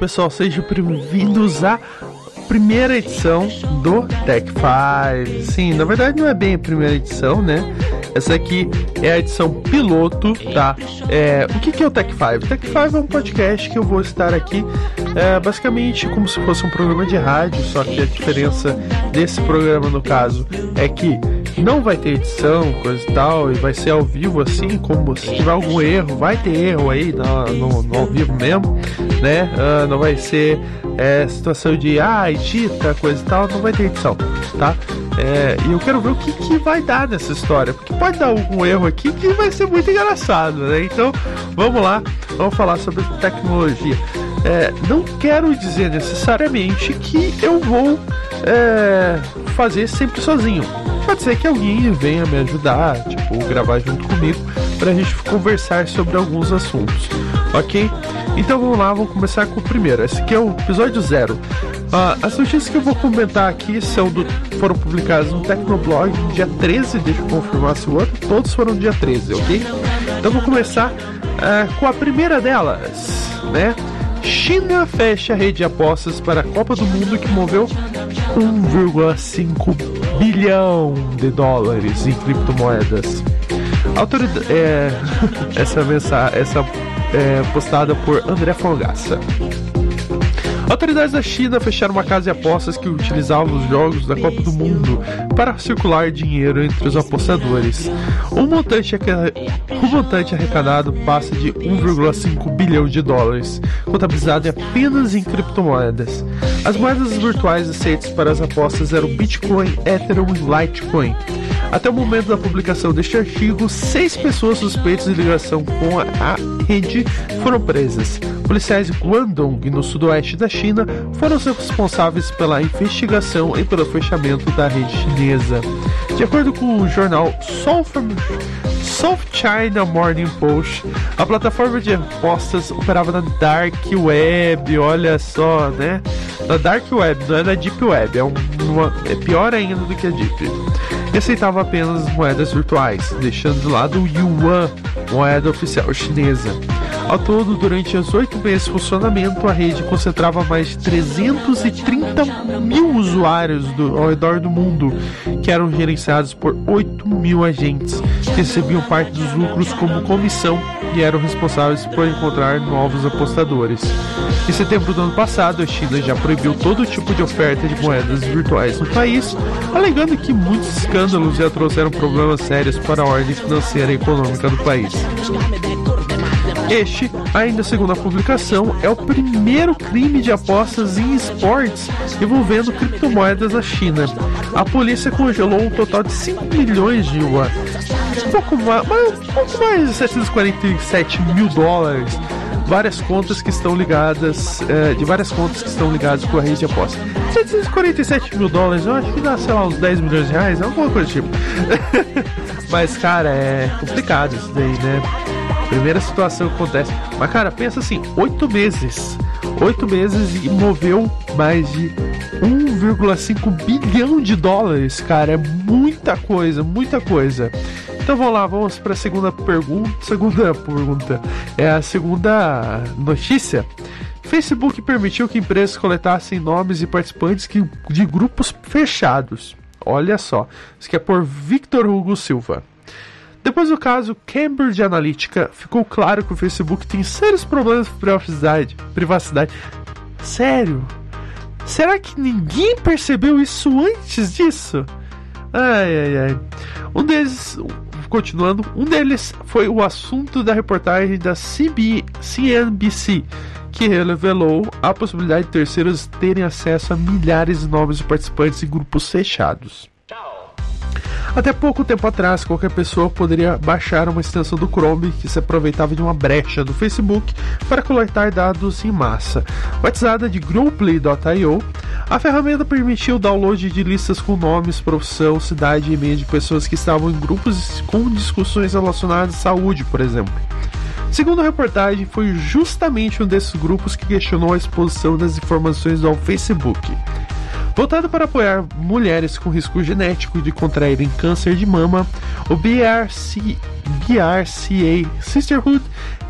pessoal, sejam bem-vindos à primeira edição do Tech 5. Sim, na verdade não é bem a primeira edição, né? Essa aqui é a edição piloto, tá? É, o que, que é o Tech 5? Tech 5 é um podcast que eu vou estar aqui é, basicamente como se fosse um programa de rádio, só que a diferença desse programa, no caso, é que não vai ter edição, coisa e tal, e vai ser ao vivo assim, como se tiver algum erro, vai ter erro aí no, no, no ao vivo mesmo, né? Uh, não vai ser é, situação de ah, edita, coisa e tal, não vai ter edição, tá? É, e eu quero ver o que, que vai dar nessa história, porque pode dar algum erro aqui que vai ser muito engraçado, né? Então vamos lá, vamos falar sobre tecnologia. É, não quero dizer necessariamente que eu vou é, fazer sempre sozinho. Pode ser que alguém venha me ajudar, tipo, gravar junto comigo, para a gente conversar sobre alguns assuntos, ok? Então vamos lá, vamos começar com o primeiro. Esse aqui é o episódio zero. Uh, as notícias que eu vou comentar aqui são do, foram publicadas no Tecnoblog no dia 13, deixa eu confirmar se o outro, todos foram dia 13, ok? Então vou começar uh, com a primeira delas, né? China fecha a rede de apostas para a Copa do Mundo que moveu 1,5 bilhão de dólares em criptomoedas. Autoridade, é, essa mensagem, essa é, postada por André Fogaça. Autoridades da China fecharam uma casa de apostas que utilizava os jogos da Copa do Mundo para circular dinheiro entre os apostadores. O montante, o montante arrecadado passa de 1,5 bilhão de dólares, contabilizado apenas em criptomoedas. As moedas virtuais aceitas para as apostas eram Bitcoin, Ethereum e Litecoin. Até o momento da publicação deste artigo, seis pessoas suspeitas de ligação com a rede foram presas. Policiais Guangdong, no sudoeste da China, foram responsáveis pela investigação e pelo fechamento da rede chinesa. De acordo com o jornal South China Morning Post, a plataforma de apostas operava na Dark Web, olha só, né? Na Dark Web, não é na Deep Web, é, uma, é pior ainda do que a Deep e aceitava apenas moedas virtuais, deixando de lado o Yuan, moeda oficial chinesa. Ao todo, durante os oito meses de funcionamento, a rede concentrava mais de 330 mil usuários do, ao redor do mundo, que eram gerenciados por 8 mil agentes, que recebiam parte dos lucros como comissão e eram responsáveis por encontrar novos apostadores. Em setembro do ano passado, a China já proibiu todo tipo de oferta de moedas virtuais no país, alegando que muitos escândalos já trouxeram problemas sérios para a ordem financeira e econômica do país. Este, ainda segundo a publicação, é o primeiro crime de apostas em esportes envolvendo criptomoedas na China. A polícia congelou um total de 5 milhões de yuan, um pouco mais, um pouco mais de 747 mil dólares várias contas que estão ligadas, é, de várias contas que estão ligadas com a rede de aposta. 747 mil dólares, eu acho que dá, sei lá, uns 10 milhões de reais, alguma coisa do tipo. Mas, cara, é complicado isso daí, né? Primeira situação que acontece. Mas, cara, pensa assim: oito meses. Oito meses e moveu mais de 1,5 bilhão de dólares, cara. É muita coisa, muita coisa. Então vamos lá, vamos para a segunda pergunta. Segunda pergunta. É a segunda notícia. Facebook permitiu que empresas coletassem nomes e participantes de grupos fechados. Olha só. Isso aqui é por Victor Hugo Silva. Depois do caso Cambridge Analytica, ficou claro que o Facebook tem sérios problemas de privacidade. privacidade. Sério? Será que ninguém percebeu isso antes disso? Ai, ai, ai. Um deles, continuando, um deles foi o assunto da reportagem da CB, CNBC, que revelou a possibilidade de terceiros terem acesso a milhares de nomes participantes em grupos fechados. Até pouco tempo atrás, qualquer pessoa poderia baixar uma extensão do Chrome que se aproveitava de uma brecha do Facebook para coletar dados em massa. Batizada de Grouply.io, a ferramenta permitia o download de listas com nomes, profissão, cidade e e-mail de pessoas que estavam em grupos com discussões relacionadas à saúde, por exemplo. Segundo a reportagem, foi justamente um desses grupos que questionou a exposição das informações ao Facebook. Voltado para apoiar mulheres com risco genético de contraírem câncer de mama, o BRC, BRCA Sisterhood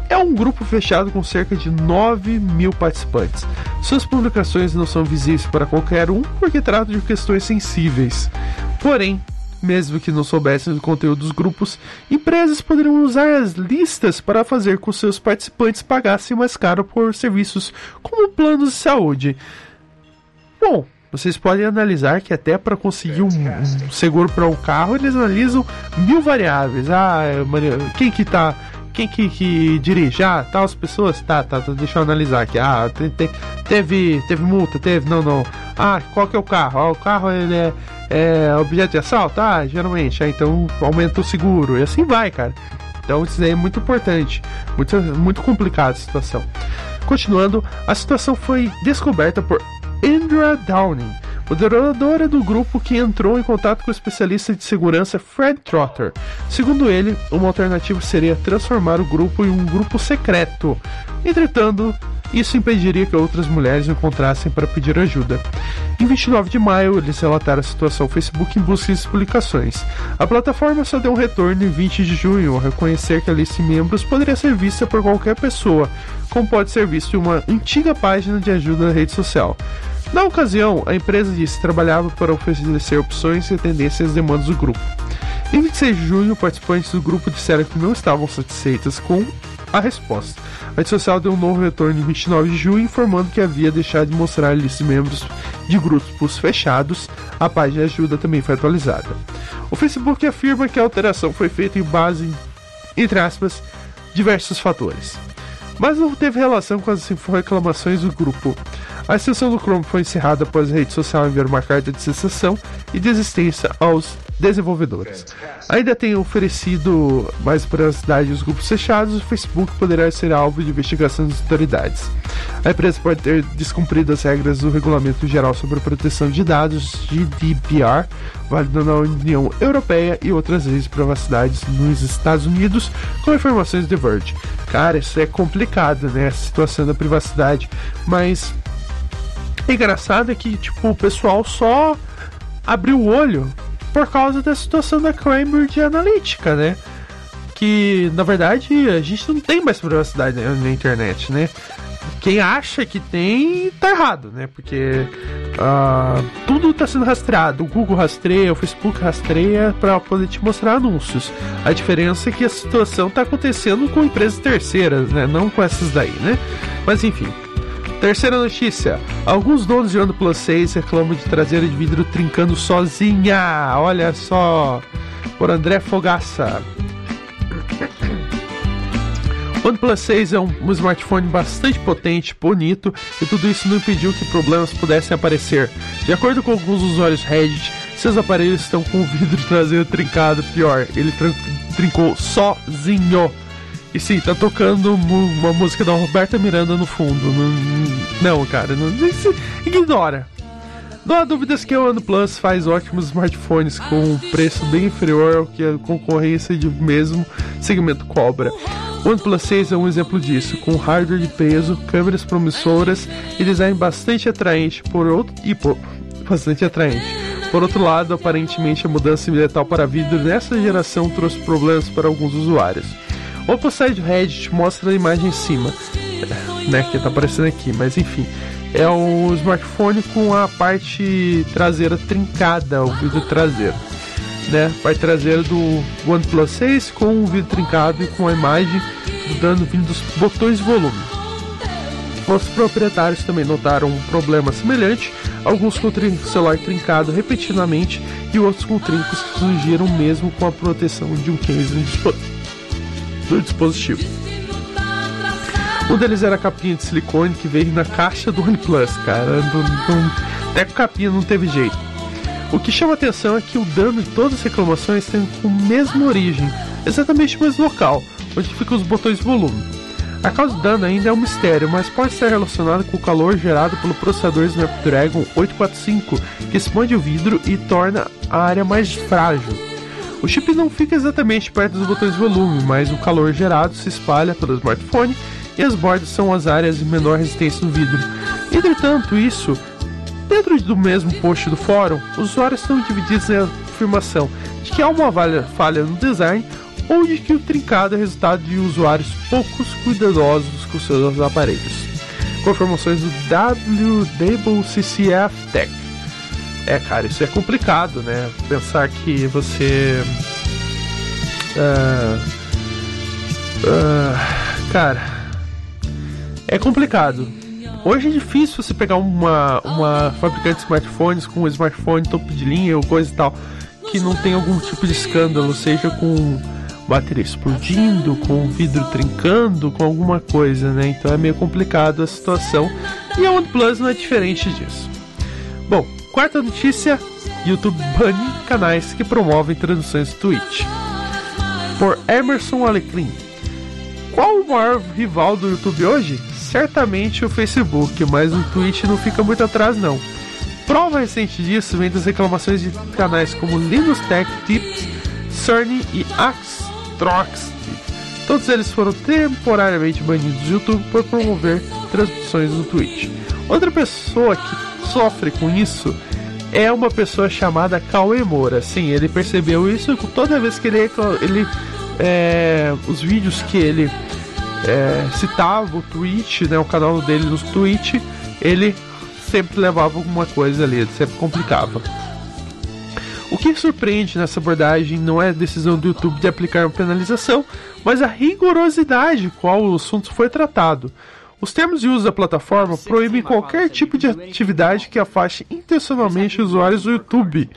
é um grupo fechado com cerca de 9 mil participantes. Suas publicações não são visíveis para qualquer um porque tratam de questões sensíveis. Porém, mesmo que não soubessem do conteúdo dos grupos, empresas poderiam usar as listas para fazer com que seus participantes pagassem mais caro por serviços como planos de saúde. Bom, vocês podem analisar que até para conseguir um, um seguro para um carro, eles analisam mil variáveis. Ah, quem que tá quem que, que dirige? Ah, tá, as pessoas? Tá, tá, tá, deixa eu analisar aqui. Ah, te, te, teve, teve multa? Teve? Não, não. Ah, qual que é o carro? Ah, o carro ele é, é objeto de assalto? Ah, geralmente. Ah, então aumenta o seguro. E assim vai, cara. Então isso aí é muito importante. Muito, muito complicada a situação. Continuando, a situação foi descoberta por Andrea Downing, moderadora do grupo que entrou em contato com o especialista de segurança Fred Trotter. Segundo ele, uma alternativa seria transformar o grupo em um grupo secreto. Entretanto, isso impediria que outras mulheres o encontrassem para pedir ajuda. Em 29 de maio, eles relataram a situação ao Facebook em busca de explicações. A plataforma só deu um retorno em 20 de junho, ao reconhecer que a lista de membros poderia ser vista por qualquer pessoa, como pode ser visto em uma antiga página de ajuda na rede social. Na ocasião, a empresa disse que trabalhava para oferecer opções e atender às demandas do grupo. Em 26 de junho, participantes do grupo disseram que não estavam satisfeitas com a resposta. A rede social deu um novo retorno em 29 de junho, informando que havia deixado de mostrar a lista de membros de grupos fechados. A página de ajuda também foi atualizada. O Facebook afirma que a alteração foi feita em base, entre aspas, diversos fatores. Mas não teve relação com as reclamações do grupo. A extensão do Chrome foi encerrada após a rede social enviar uma carta de cessação e desistência aos desenvolvedores. Ainda tem oferecido mais privacidade aos grupos fechados, o Facebook poderá ser alvo de investigação das autoridades. A empresa pode ter descumprido as regras do Regulamento Geral sobre a Proteção de Dados, GDPR, válido na União Europeia e outras leis de privacidade nos Estados Unidos, com informações de Verge. Cara, isso é complicado, né? A situação da privacidade, mas engraçado é que, tipo, o pessoal só abriu o olho por causa da situação da Cambridge Analytica, né? Que, na verdade, a gente não tem mais privacidade na internet, né? Quem acha que tem, tá errado, né? Porque uh, tudo está sendo rastreado. O Google rastreia, o Facebook rastreia para poder te mostrar anúncios. A diferença é que a situação está acontecendo com empresas terceiras, né? Não com essas daí, né? Mas enfim, Terceira notícia: alguns donos de OnePlus 6 reclamam de traseira de vidro trincando sozinha. Olha só, por André Fogaça. OnePlus 6 é um, smartphone bastante potente, bonito, e tudo isso não impediu que problemas pudessem aparecer. De acordo com alguns usuários Reddit, seus aparelhos estão com o vidro traseiro trincado. Pior, ele trincou sozinho. E sim, tá tocando uma música da Roberta Miranda no fundo. Não, cara, não, ignora. Não há dúvidas que o OnePlus faz ótimos smartphones com um preço bem inferior ao que a concorrência de mesmo segmento cobra. O OnePlus 6 é um exemplo disso, com hardware de peso, câmeras promissoras e design bastante atraente por outro e por, bastante atraente. Por outro lado, aparentemente a mudança ambiental para vidro nessa geração trouxe problemas para alguns usuários. O postagem do Reddit mostra a imagem em cima, né, que tá aparecendo aqui, mas enfim. É um smartphone com a parte traseira trincada, o vidro traseiro. Né, parte traseira do OnePlus 6 com o vidro trincado e com a imagem dando vindo dos botões de volume. Os proprietários também notaram um problema semelhante, alguns com o celular trincado repetidamente e outros com trincos que surgiram mesmo com a proteção de um case do dispositivo. Um deles era a capinha de silicone que veio na caixa do OnePlus, cara. Até com capinha não teve jeito. O que chama atenção é que o dano de todas as reclamações tem a mesma origem, exatamente o mesmo local, onde ficam os botões volume. A causa do dano ainda é um mistério, mas pode estar relacionado com o calor gerado pelo processador Snapdragon 845, que expande o vidro e torna a área mais frágil. O chip não fica exatamente perto dos botões de volume, mas o calor gerado se espalha pelo smartphone e as bordas são as áreas de menor resistência no vidro. Entretanto, isso, dentro do mesmo post do fórum, os usuários estão divididos na afirmação de que há uma falha no design ou de que o trincado é resultado de usuários poucos cuidadosos com seus aparelhos. Com informações do WCCF Tech. É, cara, isso é complicado, né? Pensar que você. Uh, uh, cara, é complicado. Hoje é difícil você pegar uma, uma fabricante de smartphones com um smartphone topo de linha ou coisa e tal que não tem algum tipo de escândalo, seja com bateria explodindo, com vidro trincando, com alguma coisa, né? Então é meio complicado a situação e a OnePlus não é diferente disso. Bom, quarta notícia: YouTube bane canais que promovem do Twitch. Por Emerson Alecrim. Qual o maior rival do YouTube hoje? Certamente o Facebook, mas o Twitch não fica muito atrás não. Prova recente disso vem das reclamações de canais como Linux Tech Tips, Cerny e Axtrox. Todos eles foram temporariamente banidos do YouTube por promover transmissões no Twitch. Outra pessoa que sofre com isso é uma pessoa chamada Cauê Moura. Sim, ele percebeu isso toda vez que ele, ele é, os vídeos que ele é, citava o Twitch, né, o canal dele no Twitch, ele sempre levava alguma coisa ali, sempre complicava. O que surpreende nessa abordagem não é a decisão do YouTube de aplicar uma penalização, mas a rigorosidade qual o assunto foi tratado. Os termos de uso da plataforma proíbem qualquer tipo de atividade que afaste intencionalmente usuários do YouTube,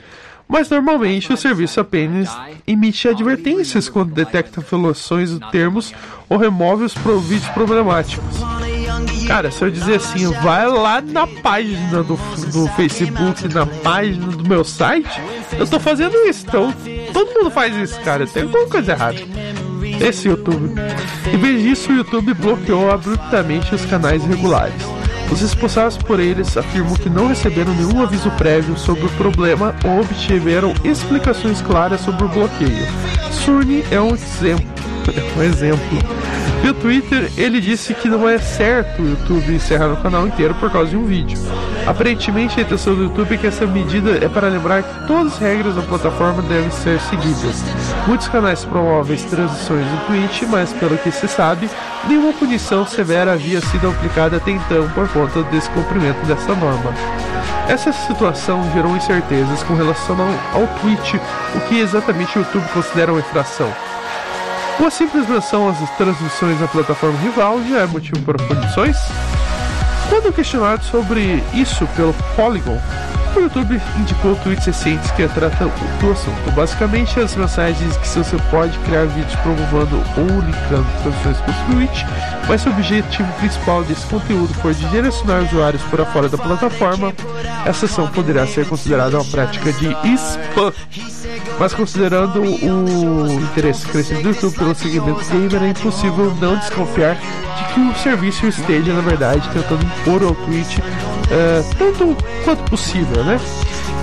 mas normalmente o serviço apenas emite advertências quando detecta violações de termos ou remove os vídeos problemáticos. Cara, se eu dizer assim, vai lá na página do, do Facebook, na página do meu site, eu tô fazendo isso. Então, todo mundo faz isso, cara. Tem alguma coisa errada. Esse YouTube. Em vez disso, o YouTube bloqueou abruptamente os canais regulares. Os responsáveis por eles afirmam que não receberam nenhum aviso prévio sobre o problema ou obtiveram explicações claras sobre o bloqueio. Surny é um exemplo. É um exemplo e o Twitter, ele disse que não é certo o YouTube encerrar o canal inteiro por causa de um vídeo. Aparentemente, a intenção do YouTube é que essa medida é para lembrar que todas as regras da plataforma devem ser seguidas. Muitos canais promovem transições no Twitch, mas pelo que se sabe, nenhuma punição severa havia sido aplicada até então por conta desse cumprimento dessa norma. Essa situação gerou incertezas com relação ao, ao Twitch, o que exatamente o YouTube considera uma infração. Uma simples menção às transmissões na plataforma rival já é motivo para punições? Quando questionado sobre isso pelo Polygon, o YouTube indicou tweets recentes que tratam do assunto. Basicamente, as mensagens que você pode criar vídeos promovendo ou linkando transmissões para o Twitch, mas se o objetivo principal desse conteúdo for de direcionar usuários para fora da plataforma, essa ação poderá ser considerada uma prática de spam. Mas considerando o interesse crescente do YouTube pelo segmento gamer, é impossível não desconfiar de que o serviço esteja, na verdade, tentando impor ao Twitch uh, tanto quanto possível, né?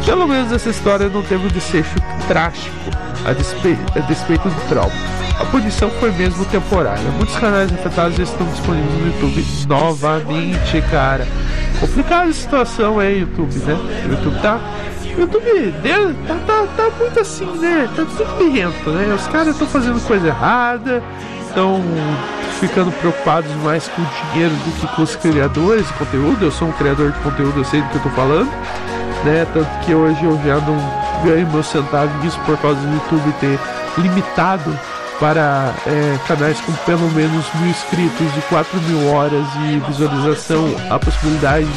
Pelo menos essa história não teve um desfecho trágico a, despe a despeito do trauma. A punição foi mesmo temporária. Muitos canais afetados já estão disponíveis no YouTube novamente, cara. Complicada a situação aí, YouTube, né? O YouTube tá YouTube dele tá, tá, tá muito assim, né? Tá tudo birrento, né? Os caras estão fazendo coisa errada, estão ficando preocupados mais com o dinheiro do que com os criadores de conteúdo. Eu sou um criador de conteúdo, eu sei do que eu tô falando, né? Tanto que hoje eu já não ganho meu centavo disso por causa do YouTube ter limitado para é, canais com pelo menos mil inscritos e 4 mil horas de visualização a possibilidade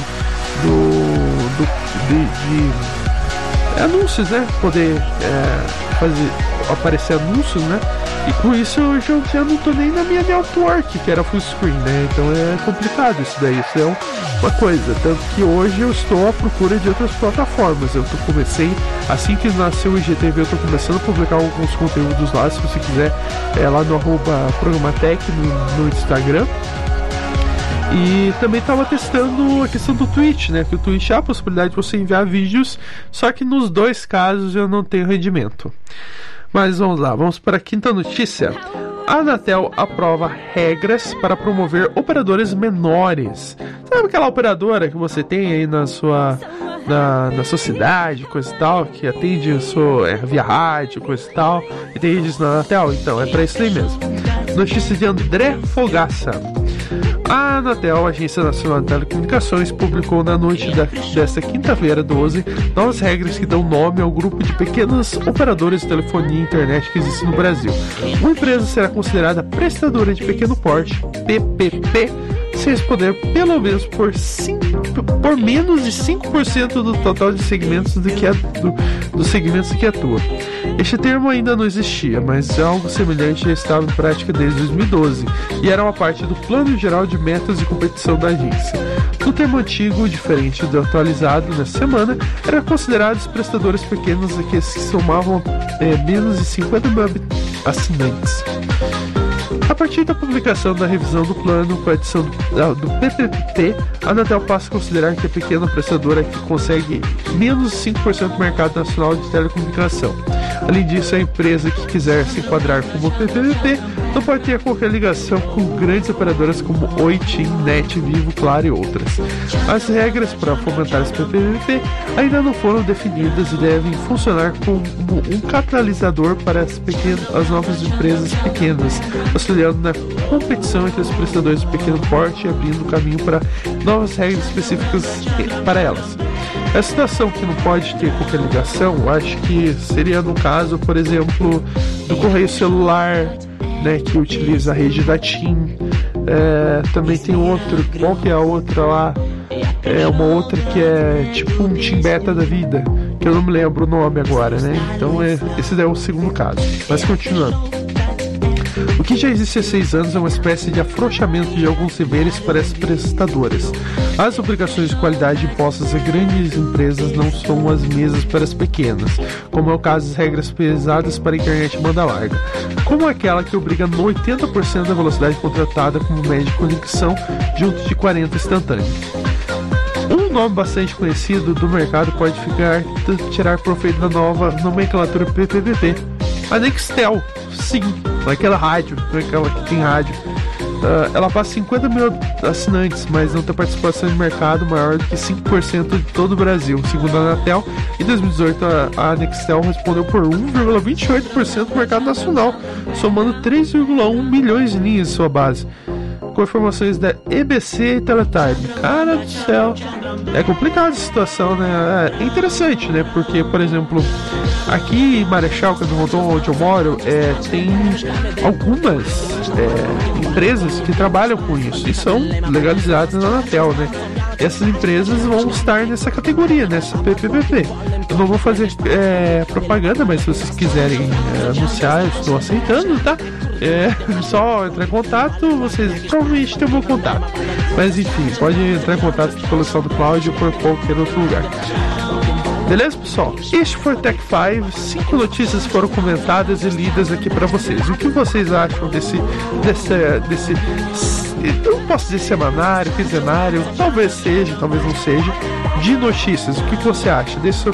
do, do de, de anúncios, né? Poder é, fazer aparecer anúncios, né? E com isso eu já, já não tô nem na minha network, que era full screen, né? Então é complicado isso daí, isso é uma coisa. Tanto que hoje eu estou à procura de outras plataformas. Eu tô, comecei, assim que nasceu o IGTV, eu tô começando a publicar alguns conteúdos lá, se você quiser, é lá no arroba Programatec no, no Instagram. E também estava testando a questão do Twitch, né? Que o Twitch há a possibilidade de você enviar vídeos, só que nos dois casos eu não tenho rendimento. Mas vamos lá, vamos para a quinta notícia. A Anatel aprova regras para promover operadores menores. Sabe aquela operadora que você tem aí na sua na, na sua cidade, coisa e tal, que atende o seu, é, via rádio, coisa e tal, e tem redes na Anatel? Então, é para isso aí mesmo. Notícia de André Fogaça. A Anatel, Agência Nacional de Telecomunicações, publicou na noite da, desta quinta-feira, 12, novas regras que dão nome ao grupo de pequenos operadores de telefonia e internet que existe no Brasil. Uma empresa será considerada prestadora de pequeno porte, PPP, se responder pelo menos por, cinco, por menos de 5% do total de segmentos do que do, dos segmentos que atua. Este termo ainda não existia, mas algo semelhante já estava em prática desde 2012 e era uma parte do Plano Geral de Metas de Competição da agência. No termo antigo, diferente do atualizado nessa semana, eram considerados prestadores pequenos que somavam é, menos de 50 mil assinantes. A partir da publicação da revisão do plano com a edição do PPP, a Anatel passa a considerar que a pequena prestadora que consegue menos de 5% do mercado nacional de telecomunicação. Além disso, a empresa que quiser se enquadrar como PPP não pode ter qualquer ligação com grandes operadoras como Oi, TIM, NET, Vivo, Claro e outras. As regras para fomentar esse PPP ainda não foram definidas e devem funcionar como um catalisador para as, pequenas, as novas empresas pequenas, auxiliando na competição entre os prestadores de pequeno porte e abrindo caminho para novas regras específicas para elas. A situação que não pode ter qualquer ligação, acho que seria no caso, por exemplo, do correio celular, né, que utiliza a rede da TIM. É, também tem outro, qual que é a outra lá? É uma outra que é tipo um TIM Beta da vida, que eu não me lembro o nome agora, né? Então é, esse é o segundo caso. Mas continuando. O que já existe há seis anos é uma espécie de afrouxamento de alguns deveres para as prestadoras. As obrigações de qualidade impostas a grandes empresas não são as mesmas para as pequenas, como é o caso das regras pesadas para a internet banda larga, como aquela que obriga 80% da velocidade contratada como média de conexão junto de 40 instantâneos. Um nome bastante conhecido do mercado pode ficar tirar proveito da nova nomenclatura PPPP, a Nextel. Sim, naquela rádio, naquela que tem rádio. Uh, ela passa 50 mil assinantes, mas não tem participação de mercado maior do que 5% de todo o Brasil, segundo a Anatel. Em 2018, a, a Nextel respondeu por 1,28% do mercado nacional, somando 3,1 milhões de linhas em sua base com informações da EBC e Teletime. Cara do céu, é complicada a situação, né? É interessante, né? Porque, por exemplo, aqui em Marechal, que é onde eu moro, é, tem algumas é, empresas que trabalham com isso e são legalizadas na Anatel, né? Essas empresas vão estar nessa categoria, nessa PPPP. Eu não vou fazer é, propaganda, mas se vocês quiserem é, anunciar, eu estou aceitando, tá? É só entrar em contato, vocês provavelmente têm o meu contato. Mas enfim, pode entrar em contato pelo SoundCloud ou por qualquer outro lugar. Beleza, pessoal? Este foi o Tech 5. Cinco notícias foram comentadas e lidas aqui para vocês. O que vocês acham desse, desse, desse, eu posso dizer semanário, quinzenário, talvez seja, talvez não seja, de notícias? O que você acha? Deixe seu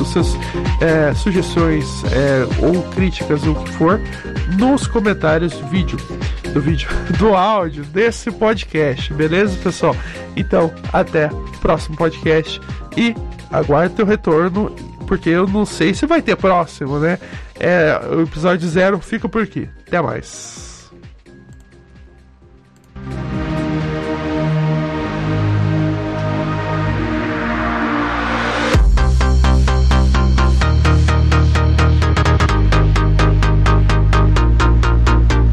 os seus é, sugestões é, ou críticas, ou o que for, nos comentários do vídeo, do vídeo, do áudio desse podcast, beleza, pessoal? Então, até o próximo podcast e aguarde teu retorno, porque eu não sei se vai ter próximo, né? É, o episódio zero fica por aqui. Até mais.